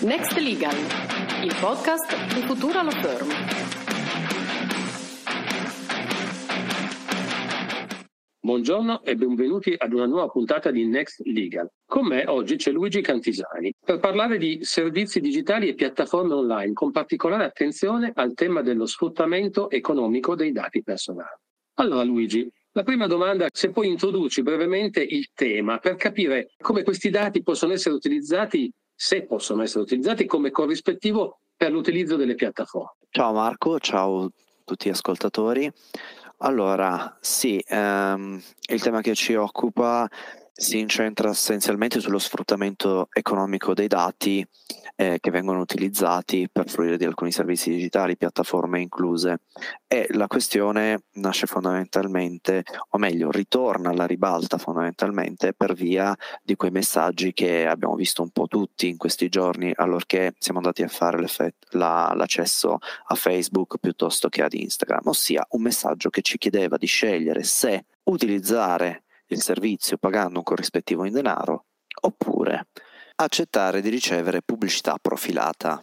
Next Legal, il podcast di Futura Law Firm. Buongiorno e benvenuti ad una nuova puntata di Next Legal. Con me oggi c'è Luigi Cantisani per parlare di servizi digitali e piattaforme online, con particolare attenzione al tema dello sfruttamento economico dei dati personali. Allora Luigi, la prima domanda, se puoi introduci brevemente il tema per capire come questi dati possono essere utilizzati, se possono essere utilizzati come corrispettivo per l'utilizzo delle piattaforme. Ciao Marco, ciao a tutti gli ascoltatori. Allora, sì, ehm, il tema che ci occupa si incentra essenzialmente sullo sfruttamento economico dei dati eh, che vengono utilizzati per fruire di alcuni servizi digitali, piattaforme incluse. E la questione nasce fondamentalmente, o meglio, ritorna alla ribalta fondamentalmente per via di quei messaggi che abbiamo visto un po' tutti in questi giorni, allorché siamo andati a fare la, l'accesso a Facebook piuttosto che ad Instagram, ossia un messaggio che ci chiedeva di scegliere se utilizzare il servizio pagando un corrispettivo in denaro oppure accettare di ricevere pubblicità profilata.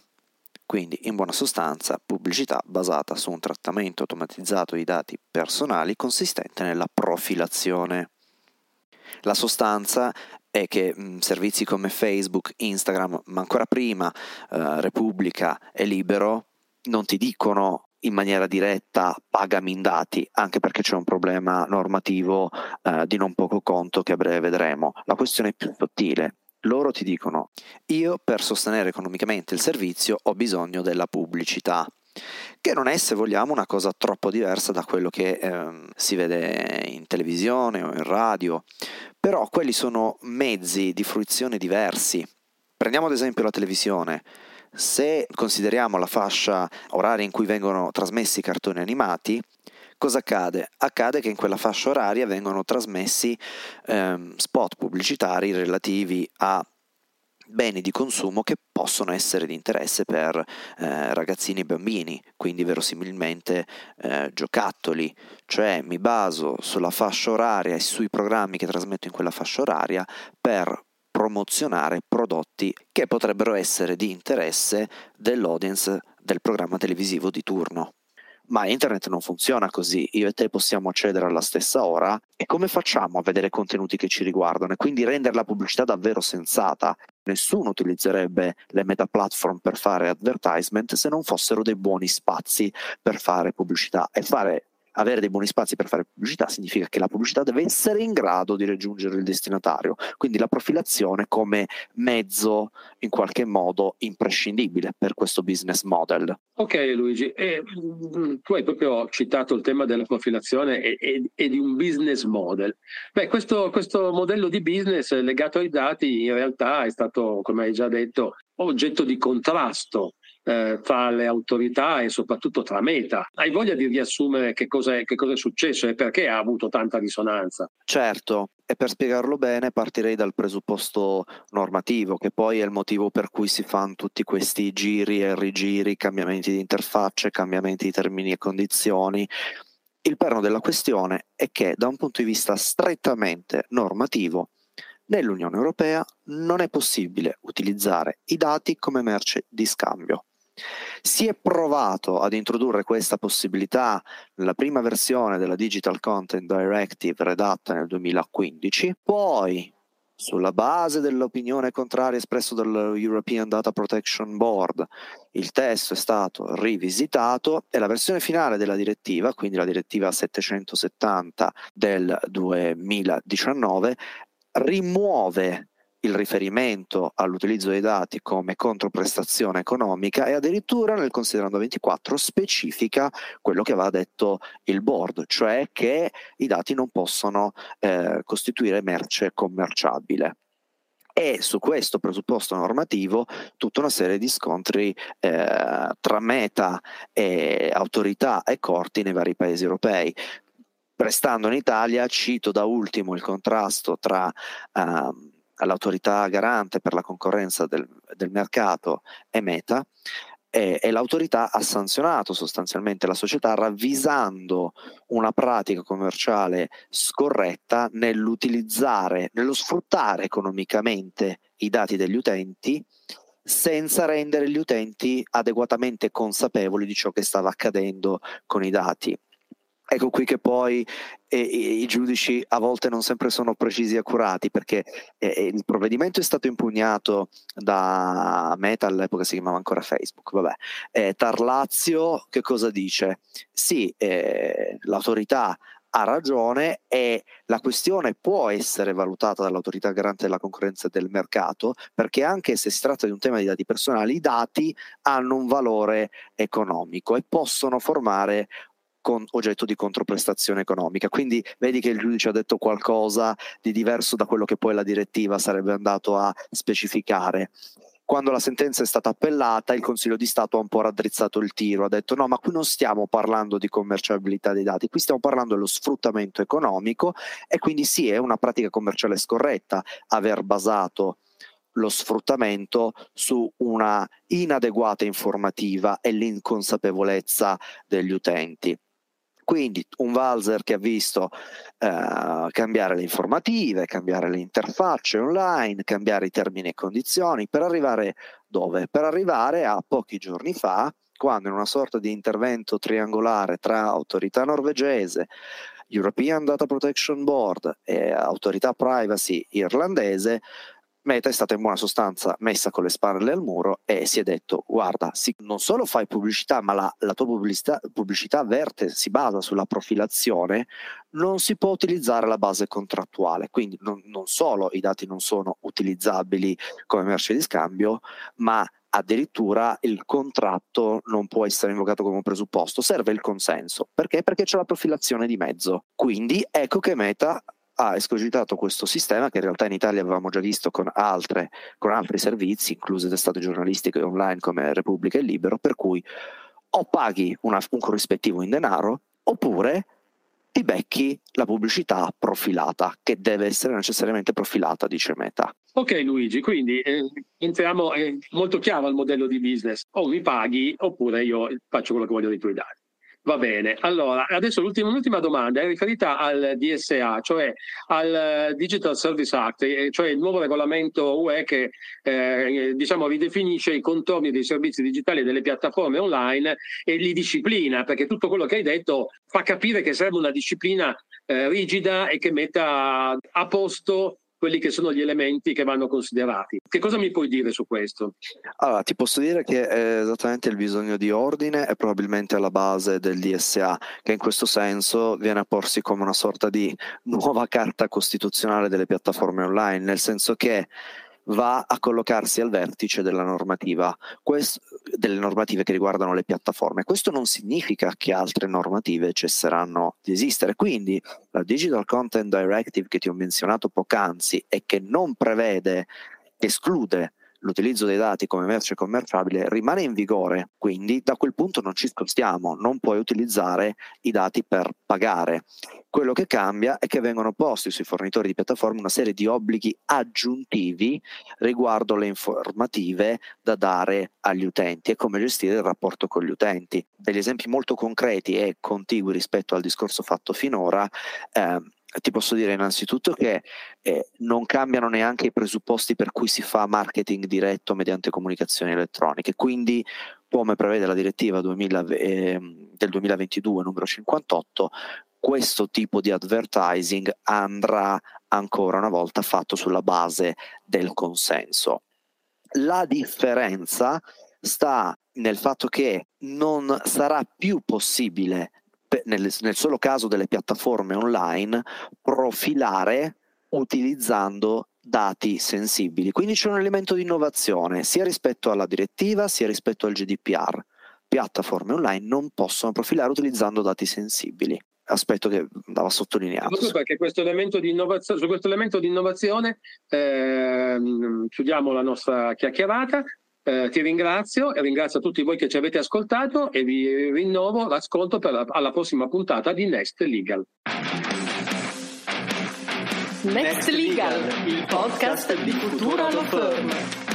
Quindi, in buona sostanza, pubblicità basata su un trattamento automatizzato di dati personali consistente nella profilazione. La sostanza è che mh, servizi come Facebook, Instagram, ma ancora prima eh, Repubblica e Libero non ti dicono in maniera diretta pagami in dati, anche perché c'è un problema normativo eh, di non poco conto che a breve vedremo. La questione è più sottile. Loro ti dicono, io per sostenere economicamente il servizio ho bisogno della pubblicità, che non è, se vogliamo, una cosa troppo diversa da quello che eh, si vede in televisione o in radio, però quelli sono mezzi di fruizione diversi. Prendiamo ad esempio la televisione se consideriamo la fascia oraria in cui vengono trasmessi i cartoni animati, cosa accade? Accade che in quella fascia oraria vengono trasmessi ehm, spot pubblicitari relativi a beni di consumo che possono essere di interesse per eh, ragazzini e bambini, quindi verosimilmente eh, giocattoli, cioè mi baso sulla fascia oraria e sui programmi che trasmetto in quella fascia oraria per promozionare prodotti che potrebbero essere di interesse dell'audience del programma televisivo di turno. Ma internet non funziona così, io e te possiamo accedere alla stessa ora e come facciamo a vedere contenuti che ci riguardano e quindi rendere la pubblicità davvero sensata? Nessuno utilizzerebbe le meta platform per fare advertisement se non fossero dei buoni spazi per fare pubblicità e fare avere dei buoni spazi per fare pubblicità significa che la pubblicità deve essere in grado di raggiungere il destinatario, quindi la profilazione come mezzo in qualche modo imprescindibile per questo business model. Ok Luigi, e, mm, tu hai proprio citato il tema della profilazione e, e, e di un business model. Beh, questo, questo modello di business legato ai dati in realtà è stato, come hai già detto, oggetto di contrasto eh, tra le autorità e soprattutto tra Meta. Hai voglia di riassumere che cosa, è, che cosa è successo e perché ha avuto tanta risonanza? Certo, e per spiegarlo bene partirei dal presupposto normativo, che poi è il motivo per cui si fanno tutti questi giri e rigiri, cambiamenti di interfacce, cambiamenti di termini e condizioni. Il perno della questione è che da un punto di vista strettamente normativo, nell'Unione Europea non è possibile utilizzare i dati come merce di scambio. Si è provato ad introdurre questa possibilità nella prima versione della Digital Content Directive redatta nel 2015, poi sulla base dell'opinione contraria espressa dal European Data Protection Board, il testo è stato rivisitato e la versione finale della direttiva, quindi la direttiva 770 del 2019, rimuove il riferimento all'utilizzo dei dati come controprestazione economica e addirittura nel considerando 24 specifica quello che aveva detto il board, cioè che i dati non possono eh, costituire merce commerciabile e su questo presupposto normativo tutta una serie di scontri eh, tra meta e autorità e corti nei vari paesi europei. Restando in Italia, cito da ultimo il contrasto tra uh, all'autorità garante per la concorrenza del, del mercato e Meta e, e, l'autorità ha sanzionato sostanzialmente la società ravvisando una pratica commerciale scorretta nell'utilizzare, nello sfruttare economicamente i dati degli utenti senza rendere gli utenti adeguatamente consapevoli di ciò che stava accadendo con i dati. Ecco qui che poi eh, i giudici a volte non sempre sono precisi e accurati perché eh, eh, il provvedimento è stato impugnato da Meta, all'epoca si chiamava ancora Facebook, vabbè. Eh, Tarlazio che cosa dice? Sì, eh, l'autorità ha ragione e la questione può essere valutata dall'autorità garante della concorrenza del mercato perché anche se si tratta di un tema di dati personali, i dati hanno un valore economico e possono formare con oggetto di controprestazione economica. Quindi vedi che il giudice ha detto qualcosa di diverso da quello che poi la direttiva sarebbe andato a specificare quando la sentenza è stata appellata, il Consiglio di Stato ha un po' raddrizzato il tiro, ha detto no, ma qui non stiamo parlando di commerciabilità dei dati, qui stiamo parlando dello sfruttamento economico e quindi sì, è una pratica commerciale scorretta aver basato lo sfruttamento su una inadeguata informativa e l'inconsapevolezza degli utenti. Quindi un valzer che ha visto eh, cambiare le informative, cambiare le interfacce online, cambiare i termini e condizioni, per arrivare dove? Per arrivare a pochi giorni fa, quando in una sorta di intervento triangolare tra autorità norvegese, European Data Protection Board e autorità privacy irlandese, Meta è stata in buona sostanza messa con le spalle al muro e si è detto guarda, sì, non solo fai pubblicità, ma la, la tua pubblicità, pubblicità verte, si basa sulla profilazione, non si può utilizzare la base contrattuale. Quindi non, non solo i dati non sono utilizzabili come merce di scambio, ma addirittura il contratto non può essere invocato come un presupposto, serve il consenso. Perché? Perché c'è la profilazione di mezzo. Quindi ecco che Meta ha escogitato questo sistema che in realtà in Italia avevamo già visto con, altre, con altri servizi, incluse testate giornalistiche online come Repubblica e Libero, per cui o paghi una, un corrispettivo in denaro oppure ti becchi la pubblicità profilata, che deve essere necessariamente profilata, dice Meta. Ok Luigi, quindi eh, entriamo, è molto chiaro il modello di business, o mi paghi oppure io faccio quello che voglio dei tuoi dati. Va bene, allora adesso l'ultima, l'ultima, domanda è riferita al DSA, cioè al Digital Service Act, eh, cioè il nuovo regolamento UE che eh, diciamo ridefinisce i contorni dei servizi digitali e delle piattaforme online e li disciplina, perché tutto quello che hai detto fa capire che serve una disciplina eh, rigida e che metta a posto quelli che sono gli elementi che vanno considerati. Che cosa mi puoi dire su questo? Allora, ti posso dire che è esattamente il bisogno di ordine è probabilmente alla base del DSA, che in questo senso viene a porsi come una sorta di nuova carta costituzionale delle piattaforme online, nel senso che va a collocarsi al vertice della normativa, Questo, delle normative che riguardano le piattaforme. Questo non significa che altre normative cesseranno di esistere, quindi la Digital Content Directive che ti ho menzionato poc'anzi e che non prevede, esclude l'utilizzo dei dati come merce commerciabile rimane in vigore, quindi da quel punto non ci spostiamo, non puoi utilizzare i dati per pagare. Quello che cambia è che vengono posti sui fornitori di piattaforme una serie di obblighi aggiuntivi riguardo le informative da dare agli utenti e come gestire il rapporto con gli utenti. Degli esempi molto concreti e contigui rispetto al discorso fatto finora, eh, ti posso dire innanzitutto che eh, non cambiano neanche i presupposti per cui si fa marketing diretto mediante comunicazioni elettroniche, quindi come prevede la direttiva 2000, eh, del 2022 numero 58, questo tipo di advertising andrà ancora una volta fatto sulla base del consenso. La differenza sta nel fatto che non sarà più possibile nel, nel solo caso delle piattaforme online, profilare utilizzando dati sensibili. Quindi c'è un elemento di innovazione sia rispetto alla direttiva sia rispetto al GDPR. Piattaforme online non possono profilare utilizzando dati sensibili. Aspetto che andava sottolineato. Proprio perché questo elemento di innovazione, su questo elemento di innovazione eh, chiudiamo la nostra chiacchierata. Eh, ti ringrazio e ringrazio tutti voi che ci avete ascoltato e vi rinnovo l'ascolto per la, alla prossima puntata di Next Legal. Next Legal, il podcast di Futura Law Firm.